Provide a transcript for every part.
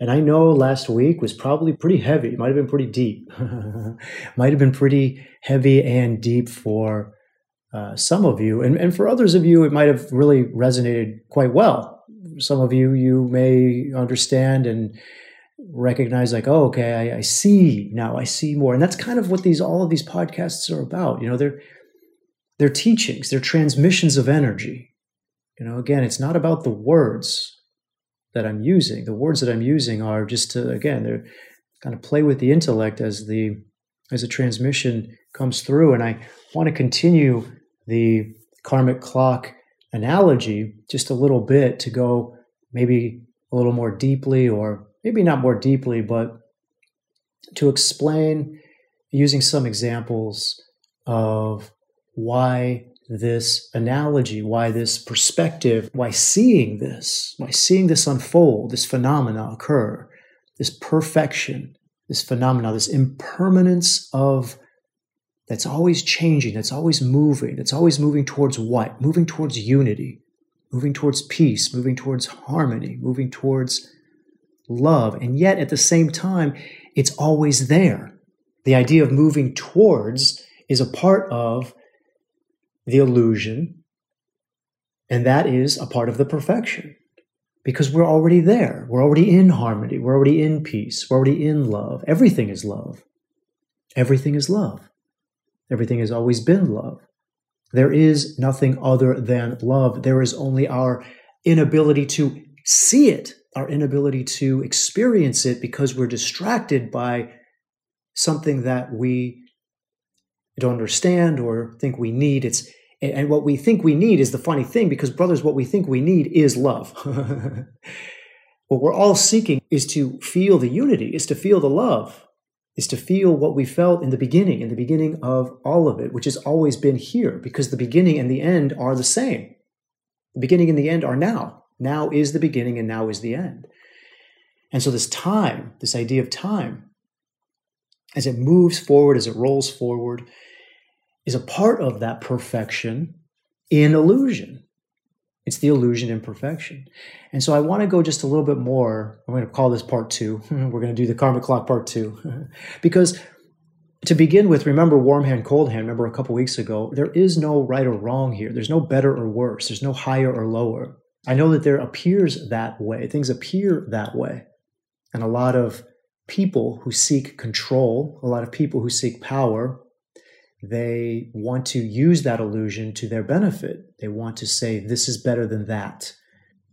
And I know last week was probably pretty heavy. It might have been pretty deep. might have been pretty heavy and deep for uh, some of you. And, and for others of you, it might have really resonated quite well. Some of you, you may understand and recognize like, oh, okay, I, I see now, I see more. And that's kind of what these, all of these podcasts are about. You know, they're, they're teachings, they're transmissions of energy. You know, again, it's not about the words that I'm using. The words that I'm using are just to again, they're kind of play with the intellect as the as a transmission comes through. And I want to continue the karmic clock analogy just a little bit to go maybe a little more deeply, or maybe not more deeply, but to explain using some examples of why this analogy, why this perspective, why seeing this, why seeing this unfold, this phenomena occur, this perfection, this phenomena, this impermanence of that's always changing, that's always moving, that's always moving towards what? Moving towards unity, moving towards peace, moving towards harmony, moving towards love. And yet at the same time, it's always there. The idea of moving towards is a part of the illusion, and that is a part of the perfection because we're already there. We're already in harmony. We're already in peace. We're already in love. Everything is love. Everything is love. Everything has always been love. There is nothing other than love. There is only our inability to see it, our inability to experience it because we're distracted by something that we don't understand or think we need. It's and what we think we need is the funny thing because, brothers, what we think we need is love. what we're all seeking is to feel the unity, is to feel the love, is to feel what we felt in the beginning, in the beginning of all of it, which has always been here because the beginning and the end are the same. The beginning and the end are now. Now is the beginning and now is the end. And so, this time, this idea of time, as it moves forward, as it rolls forward, is a part of that perfection in illusion. It's the illusion in perfection. And so I want to go just a little bit more. I'm going to call this part two. We're going to do the karmic clock part two. because to begin with, remember warm hand, cold hand. Remember a couple weeks ago, there is no right or wrong here. There's no better or worse. There's no higher or lower. I know that there appears that way. Things appear that way. And a lot of people who seek control, a lot of people who seek power, they want to use that illusion to their benefit. They want to say, this is better than that,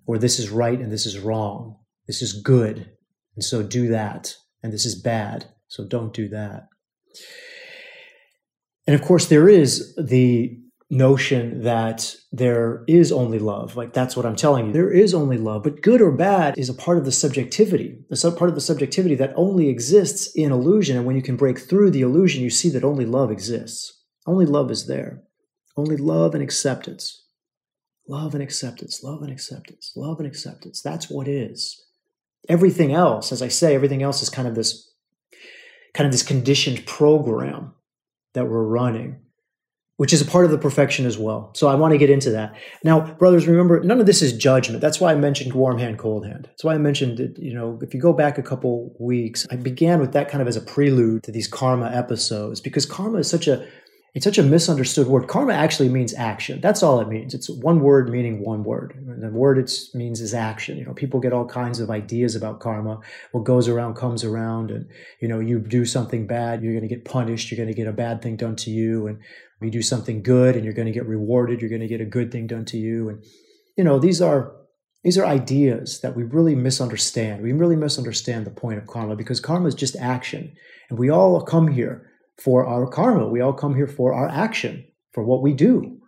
or this is right and this is wrong. This is good, and so do that. And this is bad, so don't do that. And of course, there is the notion that there is only love. Like that's what I'm telling you. There is only love, but good or bad is a part of the subjectivity. The sub part of the subjectivity that only exists in illusion. And when you can break through the illusion, you see that only love exists. Only love is there. Only love and acceptance. Love and acceptance, love and acceptance, love and acceptance. That's what is. Everything else, as I say, everything else is kind of this kind of this conditioned program that we're running which is a part of the perfection as well. So I want to get into that. Now, brothers, remember, none of this is judgment. That's why I mentioned warm hand, cold hand. That's why I mentioned that, you know, if you go back a couple weeks, I began with that kind of as a prelude to these karma episodes because karma is such a it's such a misunderstood word. Karma actually means action. That's all it means. It's one word meaning one word. And the word it means is action. You know, people get all kinds of ideas about karma. What goes around comes around, and you know, you do something bad, you're going to get punished. You're going to get a bad thing done to you, and you do something good, and you're going to get rewarded. You're going to get a good thing done to you, and you know, these are these are ideas that we really misunderstand. We really misunderstand the point of karma because karma is just action, and we all come here for our karma. We all come here for our action, for what we do.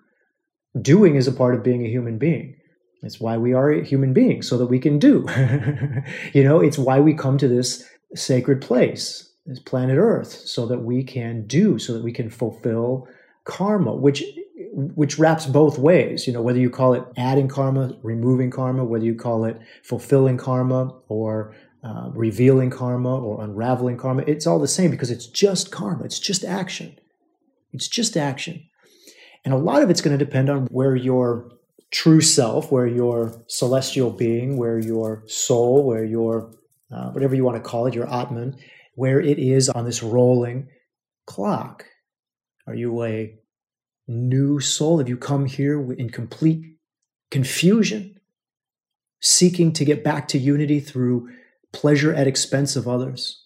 Doing is a part of being a human being. It's why we are human beings, so that we can do. you know, it's why we come to this sacred place, this planet Earth, so that we can do, so that we can fulfill karma, which which wraps both ways. You know, whether you call it adding karma, removing karma, whether you call it fulfilling karma or uh, revealing karma or unraveling karma, it's all the same because it's just karma. It's just action. It's just action. And a lot of it's going to depend on where your true self, where your celestial being, where your soul, where your uh, whatever you want to call it, your Atman, where it is on this rolling clock. Are you a new soul? Have you come here in complete confusion, seeking to get back to unity through pleasure at expense of others?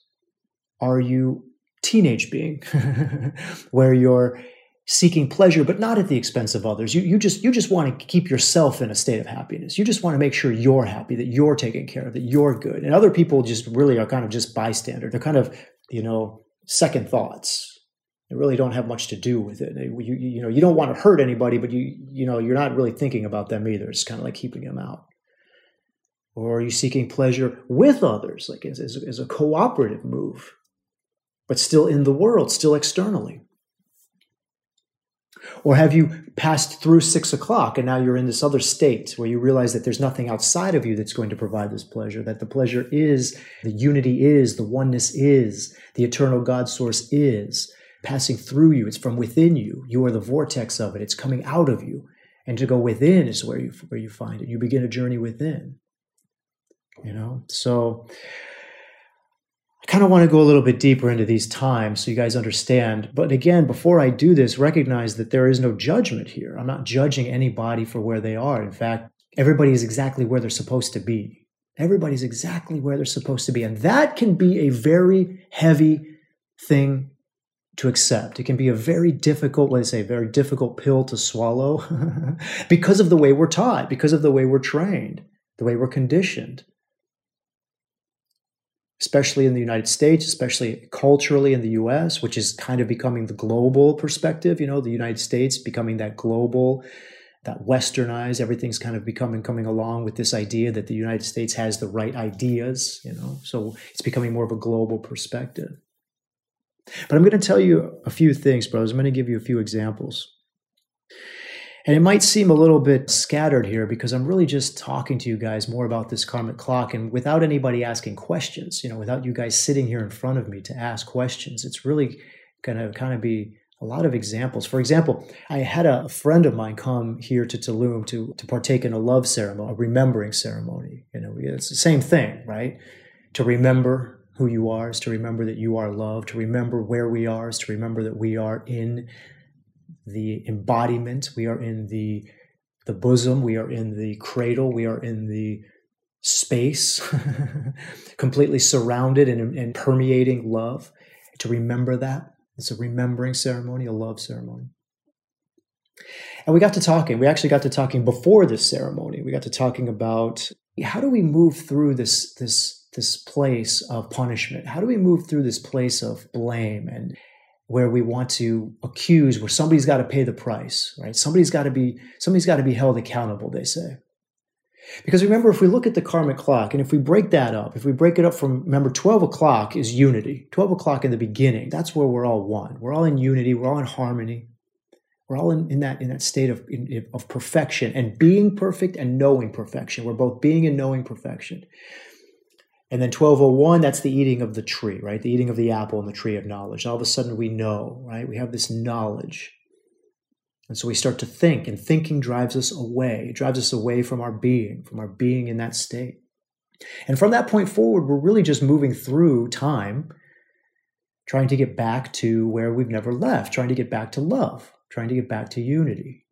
Are you teenage being where you're seeking pleasure but not at the expense of others? You, you just you just want to keep yourself in a state of happiness. You just want to make sure you're happy that you're taken care of that you're good. And other people just really are kind of just bystander. They're kind of you know second thoughts they really don't have much to do with it. You, you, know you don't want to hurt anybody but you you know you're not really thinking about them either. It's kind of like keeping them out. Or are you seeking pleasure with others like as a cooperative move but still in the world still externally? Or have you passed through six o'clock and now you're in this other state where you realize that there's nothing outside of you that's going to provide this pleasure, that the pleasure is, the unity is, the oneness is, the eternal God source is passing through you. It's from within you. You are the vortex of it. It's coming out of you. And to go within is where you, where you find it. You begin a journey within. You know? So I kind of want to go a little bit deeper into these times so you guys understand. But again, before I do this, recognize that there is no judgment here. I'm not judging anybody for where they are. In fact, everybody is exactly where they're supposed to be. Everybody's exactly where they're supposed to be. And that can be a very heavy thing to accept. It can be a very difficult, let's say, very difficult pill to swallow because of the way we're taught, because of the way we're trained, the way we're conditioned especially in the United States, especially culturally in the US, which is kind of becoming the global perspective, you know, the United States becoming that global, that westernized, everything's kind of becoming coming along with this idea that the United States has the right ideas, you know. So it's becoming more of a global perspective. But I'm going to tell you a few things, brothers. I'm going to give you a few examples. And it might seem a little bit scattered here because I'm really just talking to you guys more about this karmic clock and without anybody asking questions, you know, without you guys sitting here in front of me to ask questions. It's really going to kind of be a lot of examples. For example, I had a friend of mine come here to Tulum to, to partake in a love ceremony, a remembering ceremony. You know, it's the same thing, right? To remember who you are is to remember that you are loved, to remember where we are is to remember that we are in the embodiment, we are in the the bosom, we are in the cradle, we are in the space, completely surrounded and, and permeating love. To remember that, it's a remembering ceremony, a love ceremony. And we got to talking. We actually got to talking before this ceremony. We got to talking about how do we move through this this this place of punishment? How do we move through this place of blame and where we want to accuse where somebody's got to pay the price right? Somebody's got to be somebody's got to be held accountable they say. Because remember if we look at the karmic clock and if we break that up if we break it up from remember 12 o'clock is unity. 12 o'clock in the beginning that's where we're all one. We're all in unity we're all in harmony. We're all in, in that in that state of in, of perfection and being perfect and knowing perfection. We're both being and knowing perfection and then 1201, that's the eating of the tree, right? The eating of the apple and the tree of knowledge. All of a sudden we know, right? We have this knowledge. And so we start to think, and thinking drives us away. It drives us away from our being, from our being in that state. And from that point forward, we're really just moving through time, trying to get back to where we've never left, trying to get back to love, trying to get back to unity.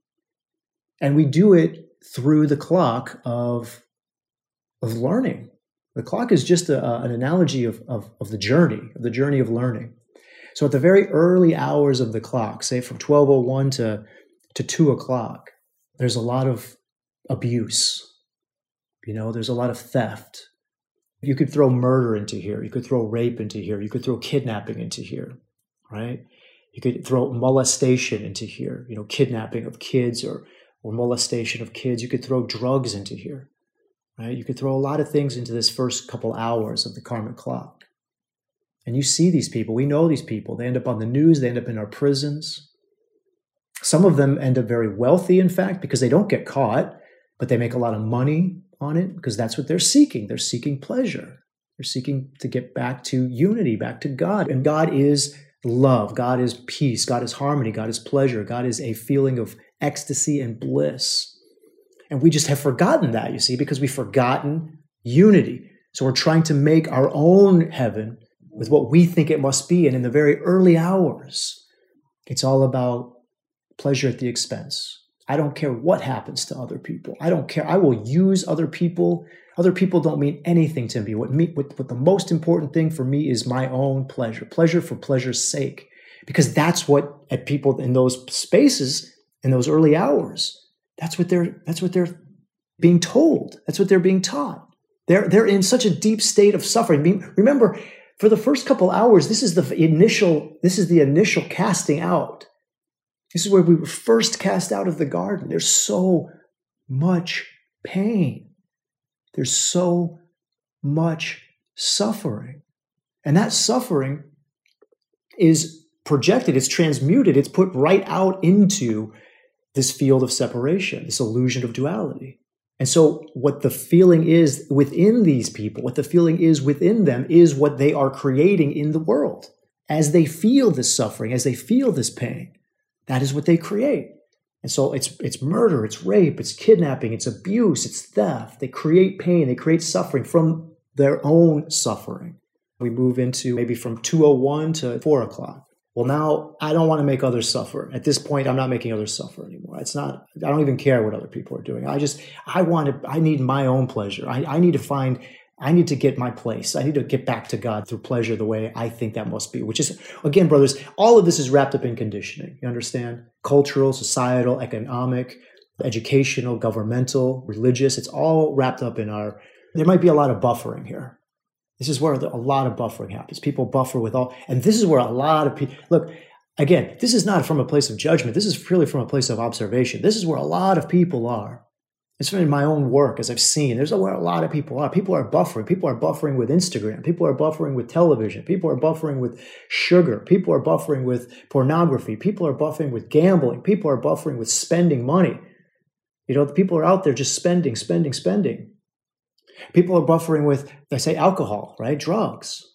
And we do it through the clock of, of learning, the clock is just a, an analogy of, of, of the journey, of the journey of learning. So at the very early hours of the clock, say from 1201 to, to 2 o'clock, there's a lot of abuse. You know, there's a lot of theft. You could throw murder into here. You could throw rape into here. You could throw kidnapping into here, right? You could throw molestation into here, you know, kidnapping of kids or, or molestation of kids. You could throw drugs into here. Right? You could throw a lot of things into this first couple hours of the karmic clock. And you see these people, we know these people. They end up on the news, they end up in our prisons. Some of them end up very wealthy, in fact, because they don't get caught, but they make a lot of money on it because that's what they're seeking. They're seeking pleasure. They're seeking to get back to unity, back to God. And God is love. God is peace. God is harmony. God is pleasure. God is a feeling of ecstasy and bliss. And we just have forgotten that, you see, because we've forgotten unity. So we're trying to make our own heaven with what we think it must be. And in the very early hours, it's all about pleasure at the expense. I don't care what happens to other people. I don't care. I will use other people. Other people don't mean anything to me. What, me, what, what the most important thing for me is my own pleasure, pleasure for pleasure's sake, because that's what at people in those spaces in those early hours. That's what they're. That's what they're being told. That's what they're being taught. They're they're in such a deep state of suffering. Remember, for the first couple hours, this is the initial. This is the initial casting out this is where we were first cast out of the garden. There's so much pain. There's so much suffering. And that suffering is projected, it's transmuted, it's put right out into this field of separation, this illusion of duality. And so, what the feeling is within these people, what the feeling is within them, is what they are creating in the world. As they feel this suffering, as they feel this pain, that is what they create. And so it's it's murder, it's rape, it's kidnapping, it's abuse, it's theft. They create pain, they create suffering from their own suffering. We move into maybe from 201 to 4 o'clock. Well, now I don't want to make others suffer. At this point, I'm not making others suffer anymore. It's not, I don't even care what other people are doing. I just, I want to, I need my own pleasure. I, I need to find I need to get my place. I need to get back to God through pleasure the way I think that must be, which is, again, brothers, all of this is wrapped up in conditioning. You understand? Cultural, societal, economic, educational, governmental, religious. It's all wrapped up in our, there might be a lot of buffering here. This is where a lot of buffering happens. People buffer with all, and this is where a lot of people, look, again, this is not from a place of judgment. This is purely from a place of observation. This is where a lot of people are it's in my own work as I've seen. There's where a lot of people are. People are buffering. People are buffering with Instagram. People are buffering with television. People are buffering with sugar. People are buffering with pornography. People are buffering with gambling. People are buffering with spending money. You know, the people are out there just spending, spending, spending. People are buffering with, they say, alcohol, right? Drugs.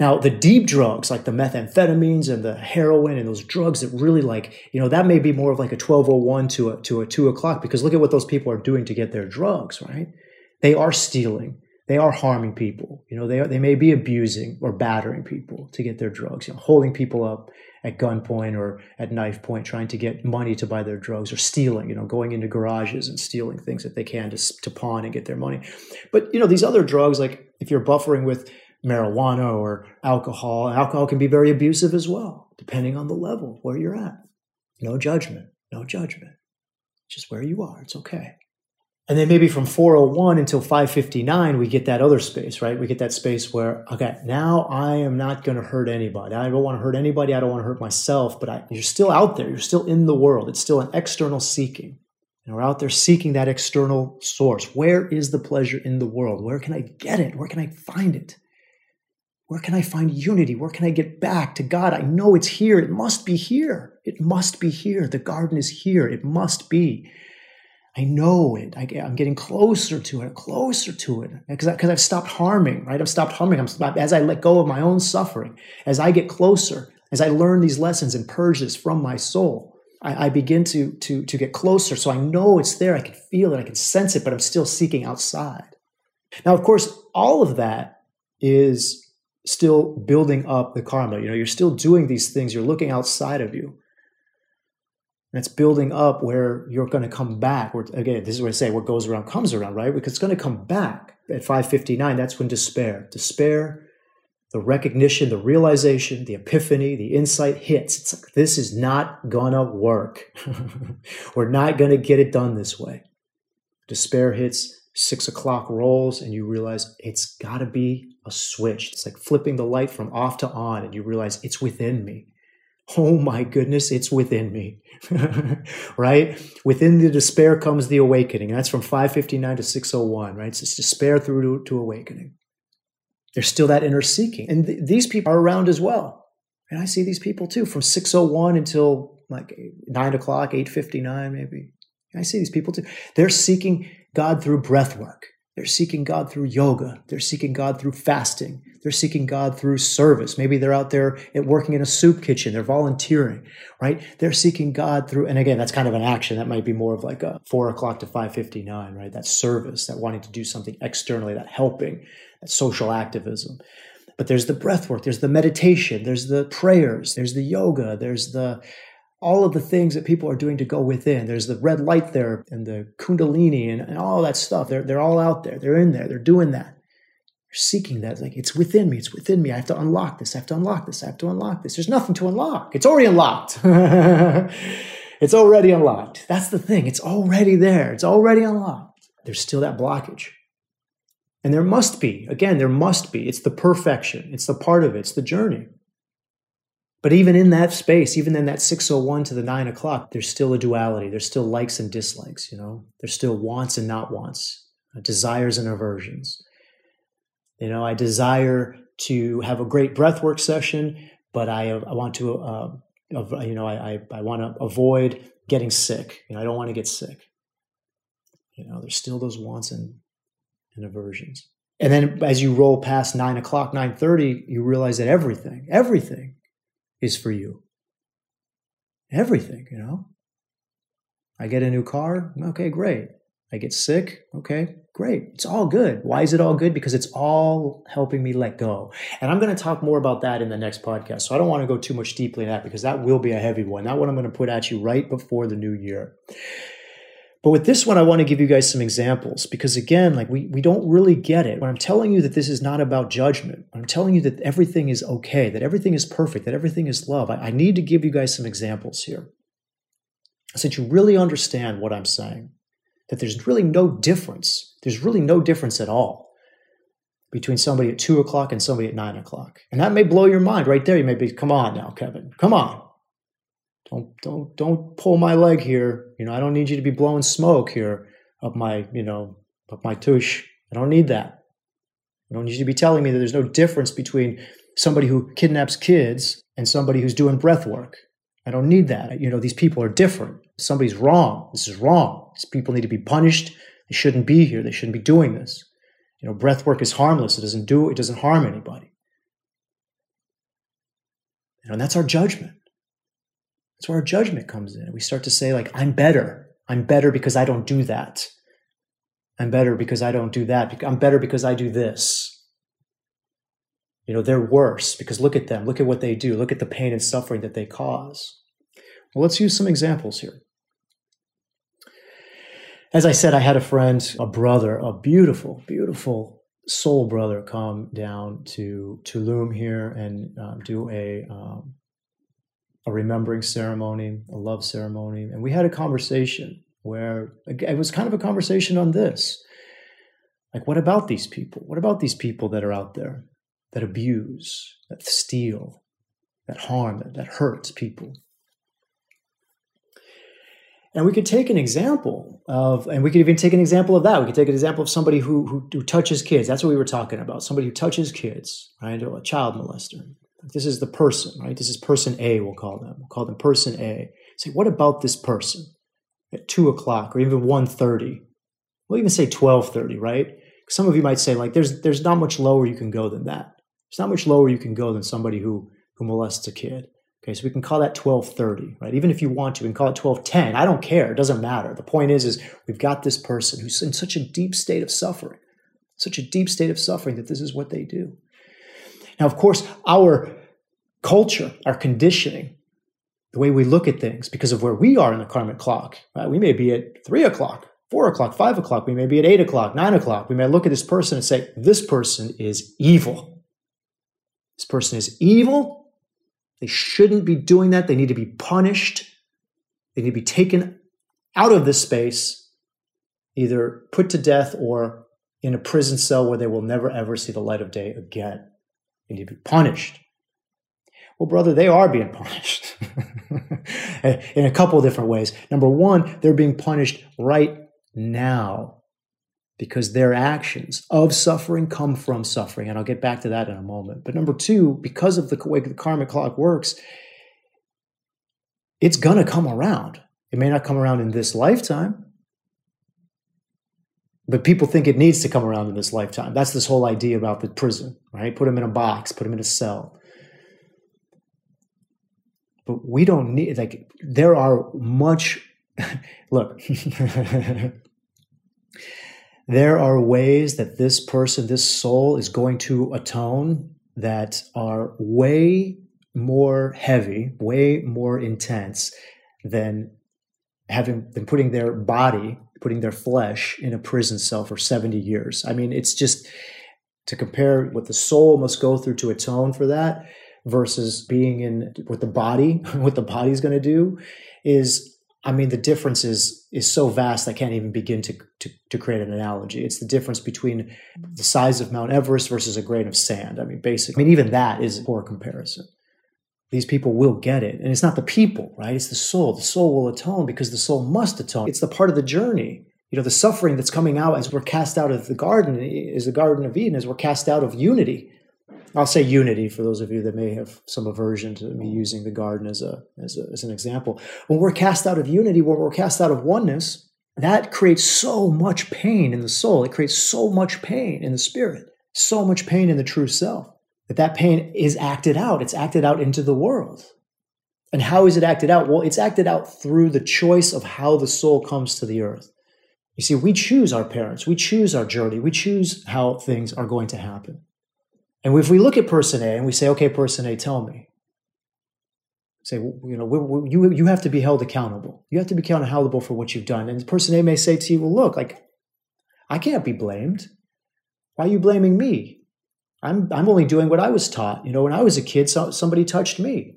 Now, the deep drugs like the methamphetamines and the heroin and those drugs that really like, you know, that may be more of like a 1201 to a, to a 2 o'clock because look at what those people are doing to get their drugs, right? They are stealing. They are harming people. You know, they, are, they may be abusing or battering people to get their drugs, you know, holding people up at gunpoint or at knife point, trying to get money to buy their drugs or stealing, you know, going into garages and stealing things that they can to, to pawn and get their money. But, you know, these other drugs, like if you're buffering with, marijuana or alcohol. Alcohol can be very abusive as well, depending on the level where you're at. No judgment, no judgment. Just where you are, it's okay. And then maybe from 401 until 559, we get that other space, right? We get that space where, okay, now I am not going to hurt anybody. I don't want to hurt anybody. I don't want to hurt myself, but I, you're still out there. You're still in the world. It's still an external seeking. And we're out there seeking that external source. Where is the pleasure in the world? Where can I get it? Where can I find it? Where can I find unity? Where can I get back to God? I know it's here. It must be here. It must be here. The garden is here. It must be. I know it. I, am getting closer to it, closer to it, because I've stopped harming. Right? I've stopped harming. I'm as I let go of my own suffering, as I get closer, as I learn these lessons and purge this from my soul. I, I begin to to to get closer. So I know it's there. I can feel it. I can sense it, but I'm still seeking outside. Now, of course, all of that is still building up the karma. You know, you're still doing these things. You're looking outside of you. And it's building up where you're going to come back. Where, again, this is what I say, what goes around comes around, right? Because it's going to come back at 559. That's when despair, despair, the recognition, the realization, the epiphany, the insight hits. It's like, this is not to work. We're not going to get it done this way. Despair hits, six o'clock rolls, and you realize it's got to be a switch. It's like flipping the light from off to on, and you realize it's within me. Oh my goodness, it's within me. right? Within the despair comes the awakening. That's from 559 to 601, right? It's despair through to, to awakening. There's still that inner seeking. And th- these people are around as well. And I see these people too from 601 until like 9 o'clock, 859 maybe. I see these people too. They're seeking God through breath work. They're seeking God through yoga. They're seeking God through fasting. They're seeking God through service. Maybe they're out there working in a soup kitchen. They're volunteering, right? They're seeking God through, and again, that's kind of an action. That might be more of like a four o'clock to 559, right? That service, that wanting to do something externally, that helping, that social activism. But there's the breath work, there's the meditation, there's the prayers, there's the yoga, there's the all of the things that people are doing to go within. There's the red light there and the kundalini and, and all that stuff. They're, they're all out there. They're in there. They're doing that. They're seeking that. It's like, it's within me. It's within me. I have to unlock this. I have to unlock this. I have to unlock this. There's nothing to unlock. It's already unlocked. it's already unlocked. That's the thing. It's already there. It's already unlocked. There's still that blockage. And there must be, again, there must be. It's the perfection. It's the part of it. It's the journey. But even in that space, even in that 601 to the 9 o'clock, there's still a duality. There's still likes and dislikes, you know? There's still wants and not wants, uh, desires and aversions. You know, I desire to have a great breathwork session, but I, I want to, uh, you know, I, I, I want to avoid getting sick. You know, I don't want to get sick. You know, there's still those wants and, and aversions. And then as you roll past nine o'clock, nine thirty, you realize that everything, everything is for you. Everything, you know. I get a new car, okay, great. I get sick, okay, great. It's all good. Why is it all good? Because it's all helping me let go. And I'm going to talk more about that in the next podcast. So I don't want to go too much deeply in that because that will be a heavy one. Not what I'm going to put at you right before the new year. But with this one, I want to give you guys some examples because again, like we, we don't really get it. When I'm telling you that this is not about judgment, I'm telling you that everything is okay, that everything is perfect, that everything is love, I, I need to give you guys some examples here. So that you really understand what I'm saying. That there's really no difference. There's really no difference at all between somebody at two o'clock and somebody at nine o'clock. And that may blow your mind right there. You may be, come on now, Kevin, come on don't don't don't pull my leg here. You know, I don't need you to be blowing smoke here up my, you know, up my tush. I don't need that. I don't need you to be telling me that there's no difference between somebody who kidnaps kids and somebody who's doing breath work. I don't need that. You know, these people are different. Somebody's wrong. This is wrong. These people need to be punished. They shouldn't be here. They shouldn't be doing this. You know, breath work is harmless. It doesn't do it doesn't harm anybody. You know, and that's our judgment. That's where our judgment comes in. We start to say, like, I'm better. I'm better because I don't do that. I'm better because I don't do that. I'm better because I do this. You know, they're worse because look at them. Look at what they do. Look at the pain and suffering that they cause. Well, let's use some examples here. As I said, I had a friend, a brother, a beautiful, beautiful soul brother come down to Tulum here and um, do a um, a remembering ceremony, a love ceremony. And we had a conversation where it was kind of a conversation on this. Like, what about these people? What about these people that are out there that abuse, that steal, that harm, that, that hurts people? And we could take an example of, and we could even take an example of that. We could take an example of somebody who, who, who touches kids. That's what we were talking about. Somebody who touches kids, right? Or a child molester. This is the person, right? This is person A, we'll call them. We'll call them person A. Say, what about this person at two o'clock or even 1.30? We'll even say 12.30, right? Some of you might say, like, there's there's not much lower you can go than that. There's not much lower you can go than somebody who who molests a kid. Okay, so we can call that 1230, right? Even if you want to, we can call it 1210. I don't care. It doesn't matter. The point is, is we've got this person who's in such a deep state of suffering, such a deep state of suffering that this is what they do. Now, of course, our culture, our conditioning, the way we look at things, because of where we are in the karmic clock, right? we may be at three o'clock, four o'clock, five o'clock, we may be at eight o'clock, nine o'clock. We may look at this person and say, This person is evil. This person is evil. They shouldn't be doing that. They need to be punished. They need to be taken out of this space, either put to death or in a prison cell where they will never ever see the light of day again. They need to be punished. Well, brother, they are being punished in a couple of different ways. Number one, they're being punished right now. because their actions of suffering come from suffering. And I'll get back to that in a moment. But number two, because of the way the karmic clock works, it's going to come around. It may not come around in this lifetime, but people think it needs to come around in this lifetime. That's this whole idea about the prison, right? Put them in a box, put them in a cell. But we don't need, like, there are much, look, there are ways that this person, this soul is going to atone that are way more heavy, way more intense than having than putting their body, putting their flesh in a prison cell for 70 years. I mean, it's just to compare what the soul must go through to atone for that versus being in what the body, what the body's going to do is I mean, the difference is is so vast I can't even begin to, to, to create an analogy. It's the difference between the size of Mount Everest versus a grain of sand. I mean, basically, I mean, even that is a poor comparison. These people will get it, and it's not the people, right? It's the soul. The soul will atone because the soul must atone. It's the part of the journey. You know, the suffering that's coming out as we're cast out of the garden is the Garden of Eden, as we're cast out of unity I'll say unity for those of you that may have some aversion to me using the garden as a, as, a, as an example. When we're cast out of unity, when we're cast out of oneness, that creates so much pain in the soul. It creates so much pain in the spirit, so much pain in the true self that that pain is acted out. It's acted out into the world. And how is it acted out? Well, it's acted out through the choice of how the soul comes to the earth. You see, we choose our parents, we choose our journey, we choose how things are going to happen. And if we look at person A and we say, okay, person A, tell me. Say, you know, we, we, you, you have to be held accountable. You have to be accountable for what you've done. And person A may say to you, well, look, like, I can't be blamed. Why are you blaming me? I'm, I'm only doing what I was taught. You know, when I was a kid, so, somebody touched me.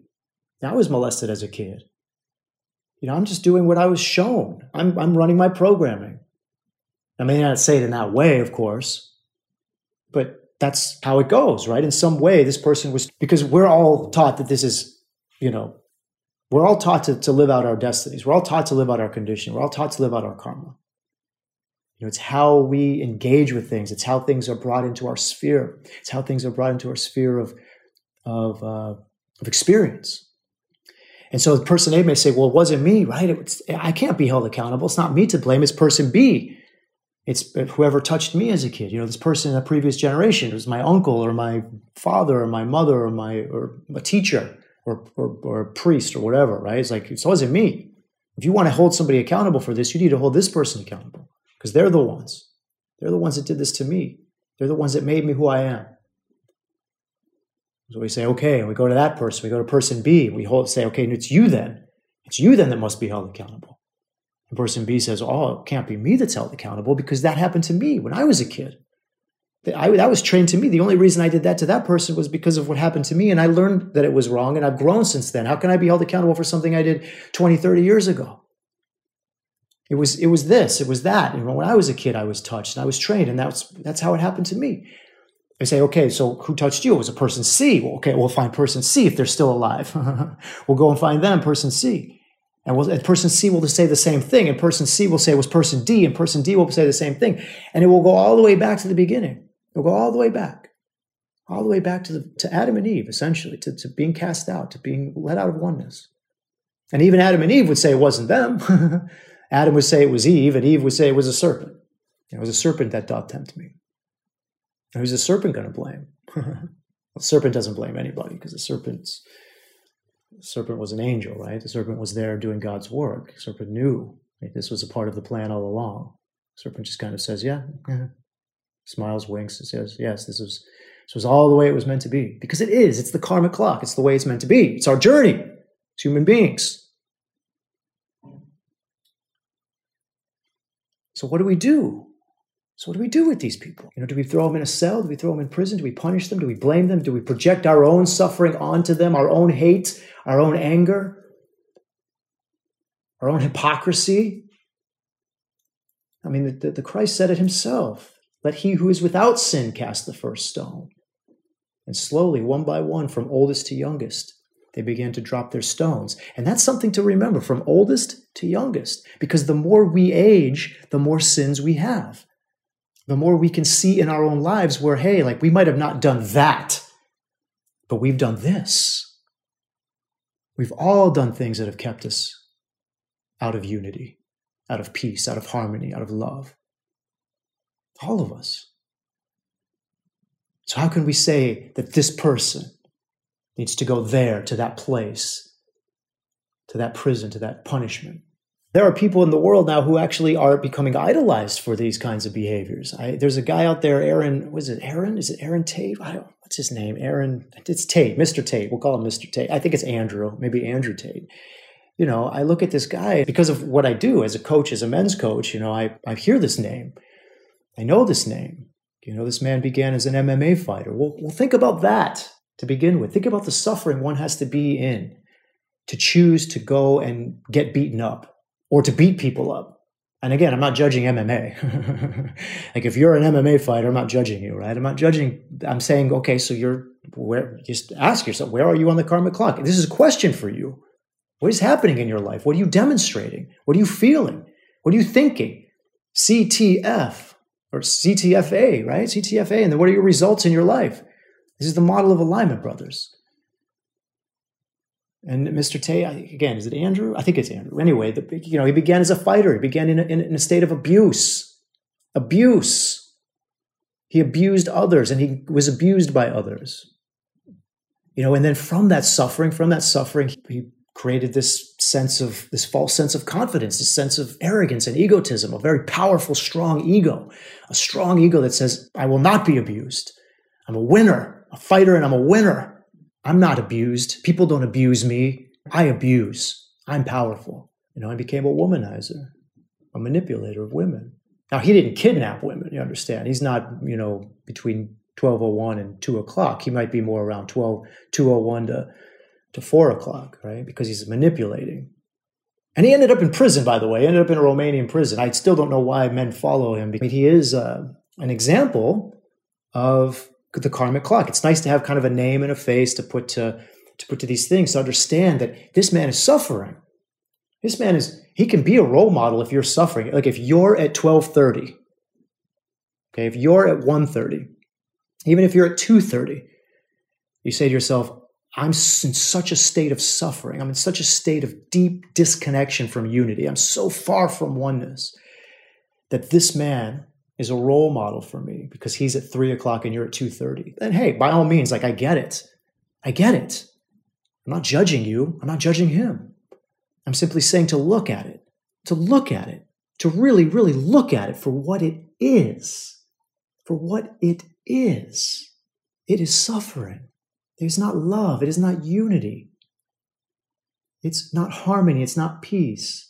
I was molested as a kid. You know, I'm just doing what I was shown. I'm, I'm running my programming. I may not say it in that way, of course, but that's how it goes, right? In some way, this person was, because we're all taught that this is, you know, we're all taught to, to live out our destinies. We're all taught to live out our condition. We're all taught to live out our karma. You know, it's how we engage with things. It's how things are brought into our sphere. It's how things are brought into our sphere of, of, uh, of experience. And so person A may say, well, it wasn't me, right? It was, I can't be held accountable. It's not me to blame. It's person B it's whoever touched me as a kid. You know, this person in a previous generation. It was my uncle or my father or my mother or my or a teacher or, or, or a priest or whatever, right? It's like it wasn't me. If you want to hold somebody accountable for this, you need to hold this person accountable because they're the ones. They're the ones that did this to me. They're the ones that made me who I am. So we say, okay, we go to that person. We go to person B. We hold, say, okay, and it's you then. It's you then that must be held accountable. And person B says, Oh, it can't be me that's held accountable because that happened to me when I was a kid. That I, that was trained to me. The only reason I did that to that person was because of what happened to me. And I learned that it was wrong and I've grown since then. How can I be held accountable for something I did 20, 30 years ago? It was, it was this, it was that. You know, when I was a kid, I was touched and I was trained and that's, that's how it happened to me. I say, okay, so who touched you? It was a person C. Well, okay, we'll find person C if they're still alive. we'll go and find them, person C. And, we'll, and person C will say the same thing, and person C will say it was person D, and person D will say the same thing. And it will go all the way back to the beginning. It'll go all the way back, all the way back to, the, to Adam and Eve, essentially, to, to being cast out, to being let out of oneness. And even Adam and Eve would say it wasn't them. Adam would say it was Eve, and Eve would say it was a serpent. It was a serpent that doth tempt me. Who's the serpent going to blame? the serpent doesn't blame anybody because the serpent's serpent was an angel, right? The serpent was there doing God's work. The serpent knew right? this was a part of the plan all along. The serpent just kind of says, "Yeah," yeah. smiles, winks, and says, "Yes, this was this was all the way it was meant to be." Because it is. It's the karmic clock. It's the way it's meant to be. It's our journey. It's human beings. So what do we do? So what do we do with these people? You know, do we throw them in a cell? Do we throw them in prison? Do we punish them? Do we blame them? Do we project our own suffering onto them, our own hate, our own anger, our own hypocrisy? I mean, the, the, the Christ said it himself. Let he who is without sin cast the first stone. And slowly, one by one, from oldest to youngest, they began to drop their stones. And that's something to remember from oldest to youngest, because the more we age, the more sins we have. the more we can see in our own lives where, hey, like we might have not done that, but we've done this. We've all done things that have kept us out of unity, out of peace, out of harmony, out of love. All of us. So, how can we say that this person needs to go there, to that place, to that prison, to that punishment? There are people in the world now who actually are becoming idolized for these kinds of behaviors. I, there's a guy out there, Aaron, was it Aaron? Is it Aaron Tate? I don't, what's his name? Aaron, it's Tate, Mr. Tate. We'll call him Mr. Tate. I think it's Andrew, maybe Andrew Tate. You know, I look at this guy because of what I do as a coach, as a men's coach, you know, I, I hear this name. I know this name. You know, this man began as an MMA fighter. Well, well, think about that to begin with. Think about the suffering one has to be in to choose to go and get beaten up or to beat people up. And again, I'm not judging MMA. like if you're an MMA fighter, I'm not judging you, right? I'm not judging. I'm saying, okay, so you're where? Just ask yourself, where are you on the karmic clock? This is a question for you. What is happening in your life? What are you demonstrating? What are you feeling? What are you thinking? CTF or CTFA, right? CTFA. And then what are your results in your life? This is the model of alignment, brothers. And Mr. Tate, again, is it Andrew? I think it's Andrew. Anyway, the, you know, he began as a fighter. He began in a, in a state of abuse. Abuse. He abused others and he was abused by others. You know, and then from that suffering, from that suffering, he created this sense of this false sense of confidence, this sense of arrogance and egotism, a very powerful, strong ego, a strong ego that says, I will not be abused. I'm a winner, a fighter, and I'm a winner. I'm not abused. People don't abuse me. I abuse. I'm powerful. You know, I became a womanizer, a manipulator of women. Now, he didn't kidnap women, you understand. He's not, you know, between 1201 and 2 o'clock. He might be more around 12, 201 to, to 4 o'clock, right? Because he's manipulating. And he ended up in prison, by the way, he ended up in a Romanian prison. I still don't know why men follow him. I mean, he is uh, an example of the karmic clock. It's nice to have kind of a name and a face to put to to put to these things to understand that this man is suffering. This man is he can be a role model if you're suffering. Like if you're at 12:30. Okay, if you're at 1:30, even if you're at 2:30, you say to yourself, I'm in such a state of suffering. I'm in such a state of deep disconnection from unity. I'm so far from oneness that this man is a role model for me because he's at three o'clock and you're at 2.30 then hey by all means like i get it. I get it. I'm not judging you. I'm not judging him. I'm simply saying to look at it to look at it to really really look at it for what it is for what it is. It is suffering. It is not love. It is not unity. It's not harmony. It's not peace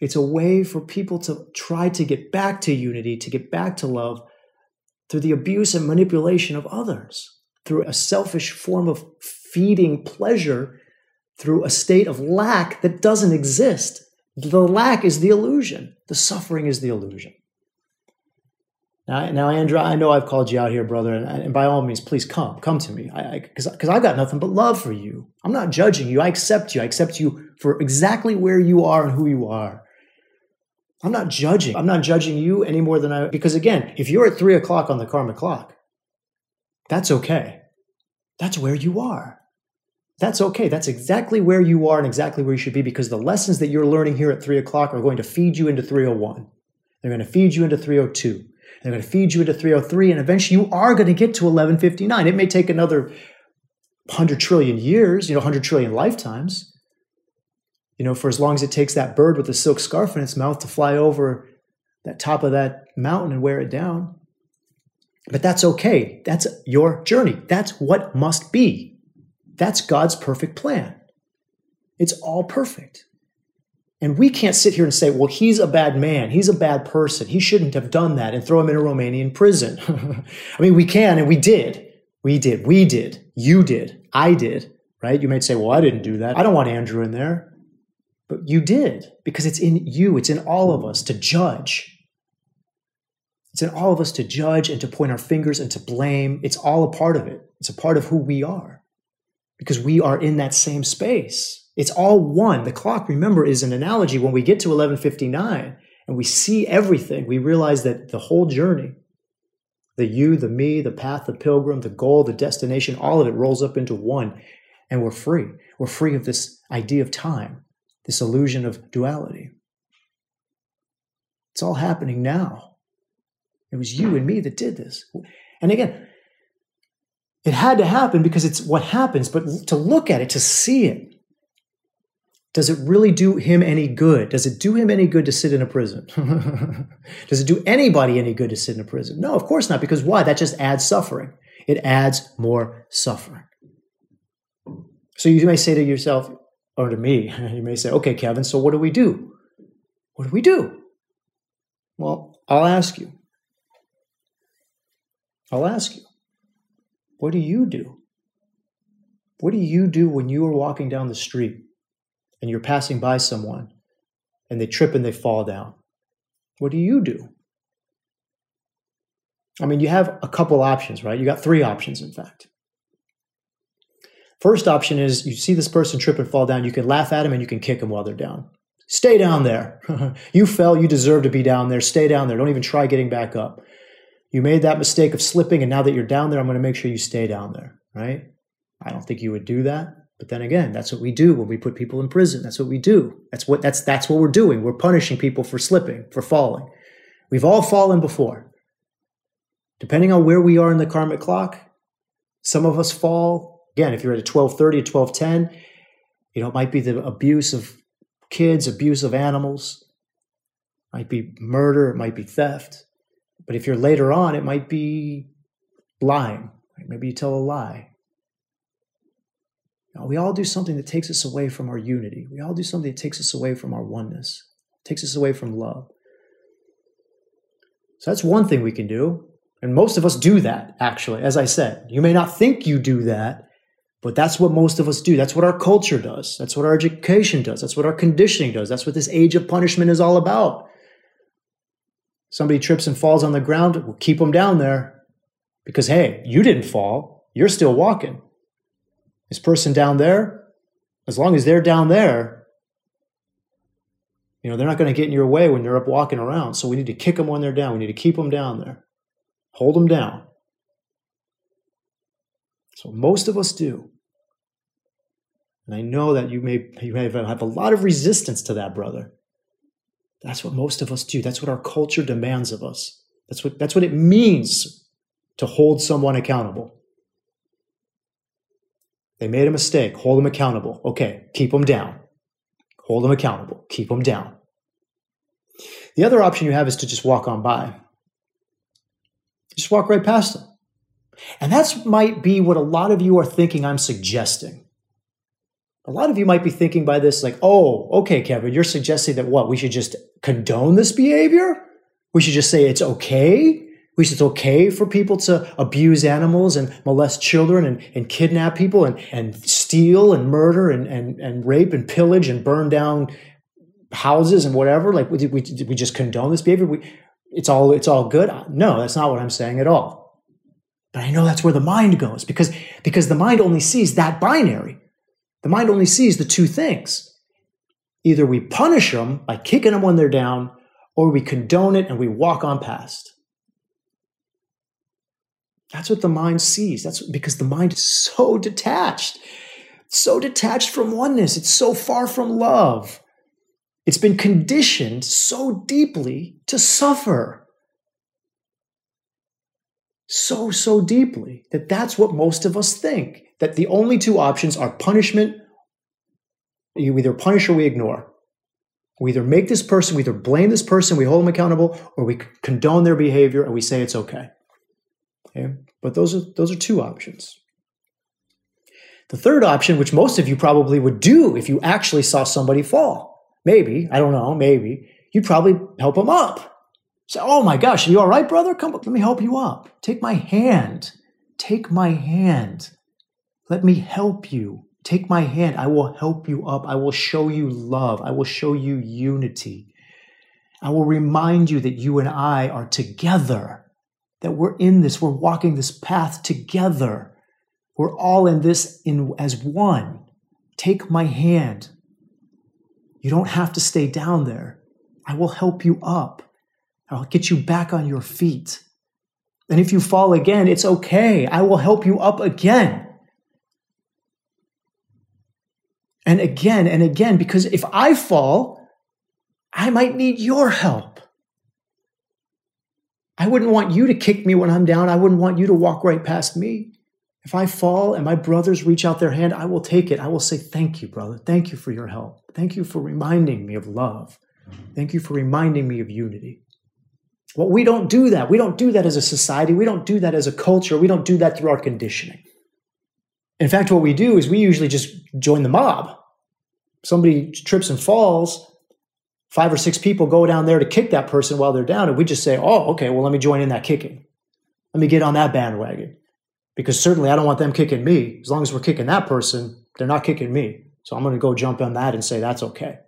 it's a way for people to try to get back to unity, to get back to love through the abuse and manipulation of others, through a selfish form of feeding pleasure through a state of lack that doesn't exist. The lack is the illusion, the suffering is the illusion. Now, now Andrew, I know I've called you out here, brother, and, and by all means, please come, come to me, because I, I, I got nothing but love for you. I'm not judging you. I accept you. I accept you for exactly where you are and who you are. I'm not judging. I'm not judging you any more than I, because again, if you're at three o'clock on the karma clock, that's okay. That's where you are. That's okay. That's exactly where you are and exactly where you should be because the lessons that you're learning here at three o'clock are going to feed you into 301. They're going to feed you into 302. They're going to feed you into 303. And eventually you are going to get to 1159. It may take another 100 trillion years, you know, 100 trillion lifetimes you know, for as long as it takes that bird with the silk scarf in its mouth to fly over that top of that mountain and wear it down. But that's okay. That's your journey. That's what must be. That's God's perfect plan. It's all perfect. And we can't sit here and say, well, he's a bad man. He's a bad person. He shouldn't have done that and throw him in a Romanian prison. I mean, we can and we did. We did. We did. You did. I did. Right? You might say, well, I didn't do that. I don't want Andrew in there. But you did because it's in you, it's in all of us to judge. It's in all of us to judge and to point our fingers and to blame. It's all a part of it. It's a part of who we are because we are in that same space. It's all one. The clock, remember, is an analogy when we get to 1159 and we see everything, we realize that the whole journey, the you, the me, the path, the pilgrim, the goal, the destination, all of it rolls up into one, and we're free. We're free of this idea of time, this illusion of duality. It's all happening now. It was you and me that did this. And again, it had to happen because it's what happens, but to look at it, to see it, does it really do him any good? Does it do him any good to sit in a prison? does it do anybody any good to sit in a prison? No, of course not, because why? That just adds suffering. It adds more suffering. So you may say to yourself, or to me, you may say, okay, Kevin, so what do we do? What do we do? Well, I'll ask you. I'll ask you. What do you do? What do you do when you are walking down the street and you're passing by someone and they trip and they fall down? What do you do? I mean, you have a couple options, right? You got three options, in fact. First option is you see this person trip and fall down, you can laugh at them and you can kick them while they're down. Stay down there. you fell, you deserve to be down there. Stay down there. Don't even try getting back up. You made that mistake of slipping, and now that you're down there, I'm going to make sure you stay down there, right? I don't think you would do that. But then again, that's what we do when we put people in prison. That's what we do. That's what that's that's what we're doing. We're punishing people for slipping, for falling. We've all fallen before. Depending on where we are in the karmic clock, some of us fall. Again, if you're at a 1230, a 1210, you know, it might be the abuse of kids, abuse of animals, it might be murder, it might be theft. But if you're later on, it might be lying. Maybe you tell a lie. Now, we all do something that takes us away from our unity. We all do something that takes us away from our oneness, takes us away from love. So that's one thing we can do. And most of us do that, actually. As I said, you may not think you do that, but that's what most of us do. That's what our culture does. That's what our education does. That's what our conditioning does. That's what this age of punishment is all about somebody trips and falls on the ground, we'll keep them down there because, hey, you didn't fall. You're still walking. This person down there, as long as they're down there, you know, they're not going to get in your way when you're up walking around. So we need to kick them when they're down. We need to keep them down there, hold them down. So most of us do. And I know that you may, you may have a lot of resistance to that, brother. That's what most of us do. That's what our culture demands of us. That's what, that's what it means to hold someone accountable. They made a mistake. Hold them accountable. Okay, keep them down. Hold them accountable. Keep them down. The other option you have is to just walk on by. Just walk right past them. And that might be what a lot of you are thinking I'm suggesting. A lot of you might be thinking by this, like, oh, okay, Kevin, you're suggesting that what? We should just condone this behavior? We should just say it's okay? We should, it's okay for people to abuse animals and molest children and, and kidnap people and, and steal and murder and, and, and rape and pillage and burn down houses and whatever? Like, we, we, we just condone this behavior? We, it's all, it's all good? No, that's not what I'm saying at all. But I know that's where the mind goes because, because the mind only sees that binary. The mind only sees the two things. Either we punish them by kicking them when they're down, or we condone it and we walk on past. That's what the mind sees. That's because the mind is so detached, so detached from oneness. It's so far from love. It's been conditioned so deeply to suffer. So, so deeply that that's what most of us think that the only two options are punishment. You either punish or we ignore. We either make this person, we either blame this person, we hold them accountable, or we condone their behavior and we say it's okay. Okay? But those are those are two options. The third option, which most of you probably would do if you actually saw somebody fall, maybe, I don't know, maybe, you'd probably help them up. Say, oh my gosh, are you all right, brother? Come, up, let me help you up. Take my hand. Take my hand. Let me help you. Take my hand. I will help you up. I will show you love. I will show you unity. I will remind you that you and I are together, that we're in this, we're walking this path together. We're all in this in, as one. Take my hand. You don't have to stay down there. I will help you up. I'll get you back on your feet. And if you fall again, it's okay. I will help you up again. And again and again, because if I fall, I might need your help. I wouldn't want you to kick me when I'm down. I wouldn't want you to walk right past me. If I fall and my brothers reach out their hand, I will take it. I will say, Thank you, brother. Thank you for your help. Thank you for reminding me of love. Thank you for reminding me of unity. Well, we don't do that. We don't do that as a society. We don't do that as a culture. We don't do that through our conditioning. In fact, what we do is we usually just join the mob. Somebody trips and falls, five or six people go down there to kick that person while they're down, and we just say, oh, okay, well, let me join in that kicking. Let me get on that bandwagon. Because certainly I don't want them kicking me. As long as we're kicking that person, they're not kicking me. So I'm going to go jump on that and say that's okay.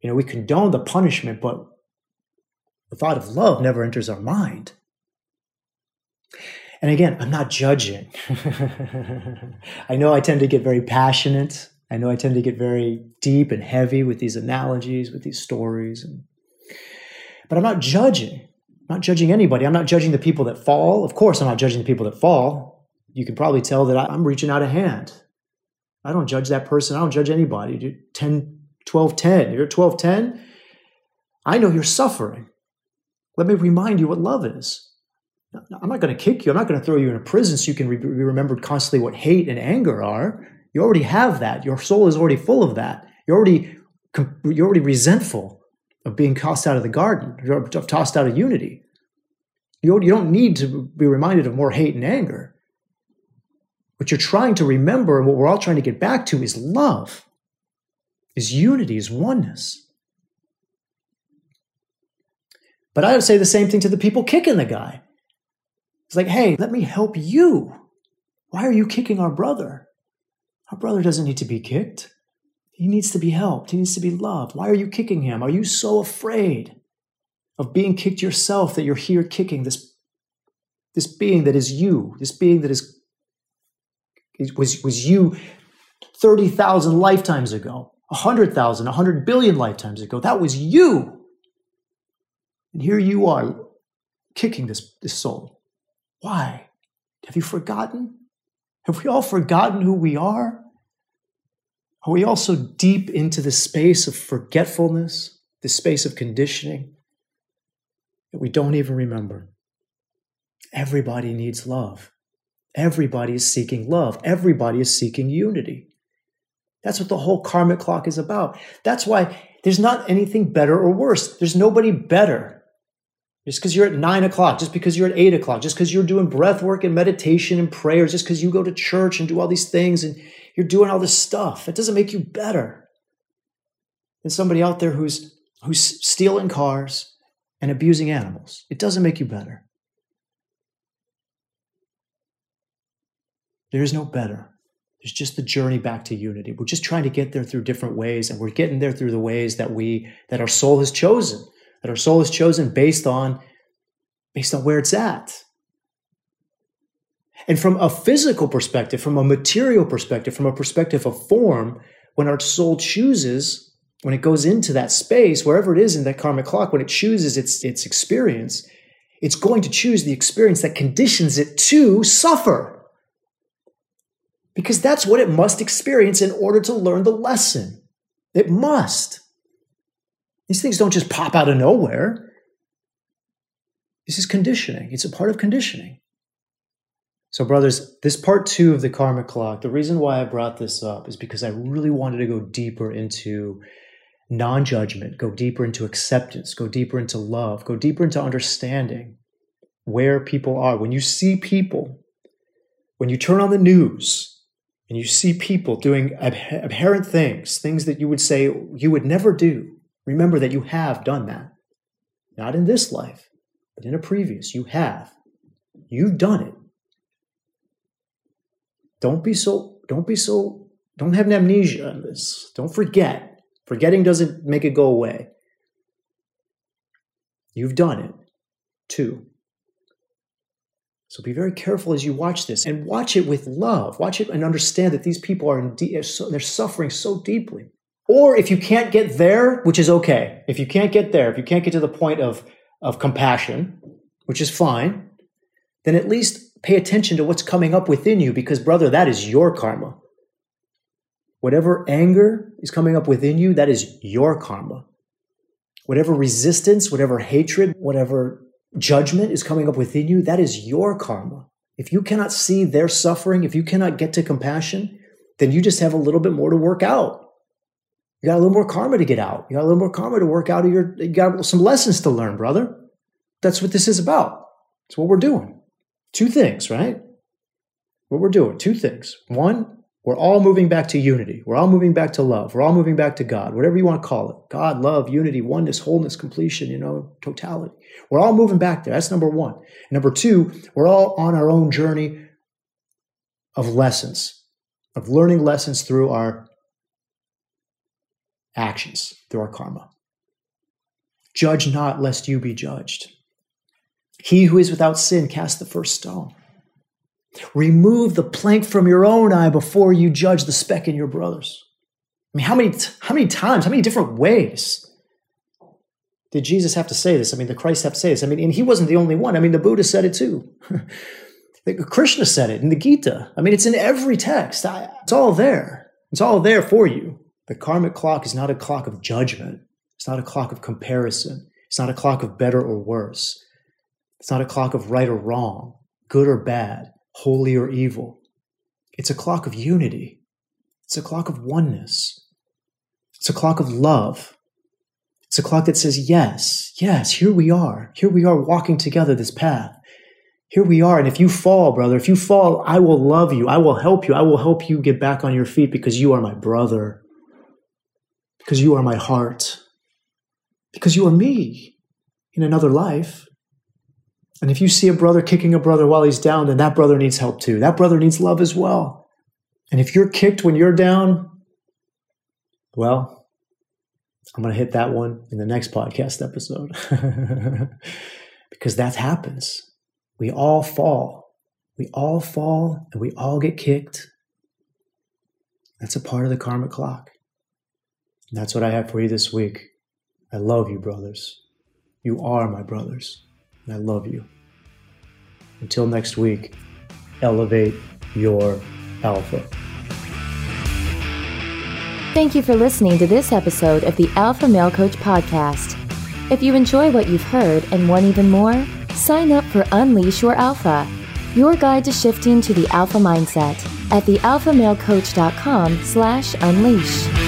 You know, we condone the punishment, but the thought of love never enters our mind. And again, I'm not judging. I know I tend to get very passionate. I know I tend to get very deep and heavy with these analogies, with these stories. And, but I'm not judging. I'm not judging anybody. I'm not judging the people that fall. Of course, I'm not judging the people that fall. You can probably tell that I'm reaching out a hand. I don't judge that person. I don't judge anybody. 10, 12, 10. You're 12, 10. I know you're suffering. Let me remind you what love is. I'm not going to kick you. I'm not going to throw you in a prison so you can be remembered constantly what hate and anger are. You already have that. Your soul is already full of that. You're already you're already resentful of being tossed out of the garden, of tossed out of unity. You don't need to be reminded of more hate and anger. What you're trying to remember and what we're all trying to get back to is love, is unity, is oneness. But I would say the same thing to the people kicking the guy. It's like, hey, let me help you. Why are you kicking our brother? Our brother doesn't need to be kicked. He needs to be helped. He needs to be loved. Why are you kicking him? Are you so afraid of being kicked yourself that you're here kicking this, this being that is you, this being that is was, was you 30,000 lifetimes ago, 100,000, 100 billion lifetimes ago? That was you. And here you are kicking this, this soul. Why? Have you forgotten? Have we all forgotten who we are? Are we also deep into the space of forgetfulness, the space of conditioning that we don't even remember? Everybody needs love. Everybody is seeking love. Everybody is seeking unity. That's what the whole karmic clock is about. That's why there's not anything better or worse. There's nobody better just because you're at nine o'clock, just because you're at eight o'clock, just because you're doing breath work and meditation and prayers, just because you go to church and do all these things and you're doing all this stuff, it doesn't make you better than somebody out there who's who's stealing cars and abusing animals. It doesn't make you better. There is no better. There's just the journey back to unity. We're just trying to get there through different ways, and we're getting there through the ways that we that our soul has chosen that our soul is chosen based on based on where it's at. And from a physical perspective, from a material perspective, from a perspective of form, when our soul chooses, when it goes into that space, wherever it is in that karmic clock, when it chooses its, its experience, it's going to choose the experience that conditions it to suffer. Because that's what it must experience in order to learn the lesson. It must. These things don't just pop out of nowhere. This is conditioning, it's a part of conditioning. So, brothers, this part two of the karma clock, the reason why I brought this up is because I really wanted to go deeper into non judgment, go deeper into acceptance, go deeper into love, go deeper into understanding where people are. When you see people, when you turn on the news and you see people doing abhorrent things, things that you would say you would never do, Remember that you have done that. Not in this life, but in a previous. You have. You've done it. Don't be so, don't be so, don't have an amnesia on this. Don't forget. Forgetting doesn't make it go away. You've done it too. So be very careful as you watch this and watch it with love. Watch it and understand that these people are in de- they're suffering so deeply. Or if you can't get there, which is okay. If you can't get there, if you can't get to the point of, of compassion, which is fine, then at least pay attention to what's coming up within you because, brother, that is your karma. Whatever anger is coming up within you, that is your karma. Whatever resistance, whatever hatred, whatever judgment is coming up within you, that is your karma. If you cannot see their suffering, if you cannot get to compassion, then you just have a little bit more to work out. You got a little more karma to get out. You got a little more karma to work out of your, you got some lessons to learn, brother. That's what this is about. It's what we're doing. Two things, right? What we're doing, two things. One, we're all moving back to unity. We're all moving back to love. We're all moving back to God, whatever you want to call it God, love, unity, oneness, wholeness, completion, you know, totality. We're all moving back there. That's number one. number two, we're all on our own journey of lessons, of learning lessons through our actions, through our karma. Judge not, lest you be judged. He who is without sin cast the first stone. Remove the plank from your own eye before you judge the speck in your brother's. I mean, how many, how many times, how many different ways did Jesus have to say this? I mean, the Christ have to say this. I mean, and he wasn't the only one. I mean, the Buddha said it too. Krishna said it in the Gita. I mean, it's in every text. It's all there. It's all there for you. The karmic clock is not a clock of judgment. It's not a clock of comparison. It's not a clock of better or worse. It's not a clock of right or wrong, good or bad holy or evil. It's a clock of unity. It's a clock of oneness. It's a clock of love. It's a clock that says, yes, yes, here we are. Here we are walking together this path. Here we are. And if you fall, brother, if you fall, I will love you. I will help you. I will help you get back on your feet because you are my brother. Because you are my heart. Because you are me in another life. And if you see a brother kicking a brother while he's down, then that brother needs help too. That brother needs love as well. And if you're kicked when you're down, well, I'm going to hit that one in the next podcast episode because that happens. We all fall. We all fall and we all get kicked. That's a part of the karmic clock. That's what I have for you this week. I love you, brothers. You are my brothers and I love you. Until next week, elevate your alpha. Thank you for listening to this episode of the Alpha Male Coach Podcast. If you enjoy what you've heard and want even more, sign up for Unleash Your Alpha, your guide to shifting to the alpha mindset at thealphamalecoach.com slash unleash.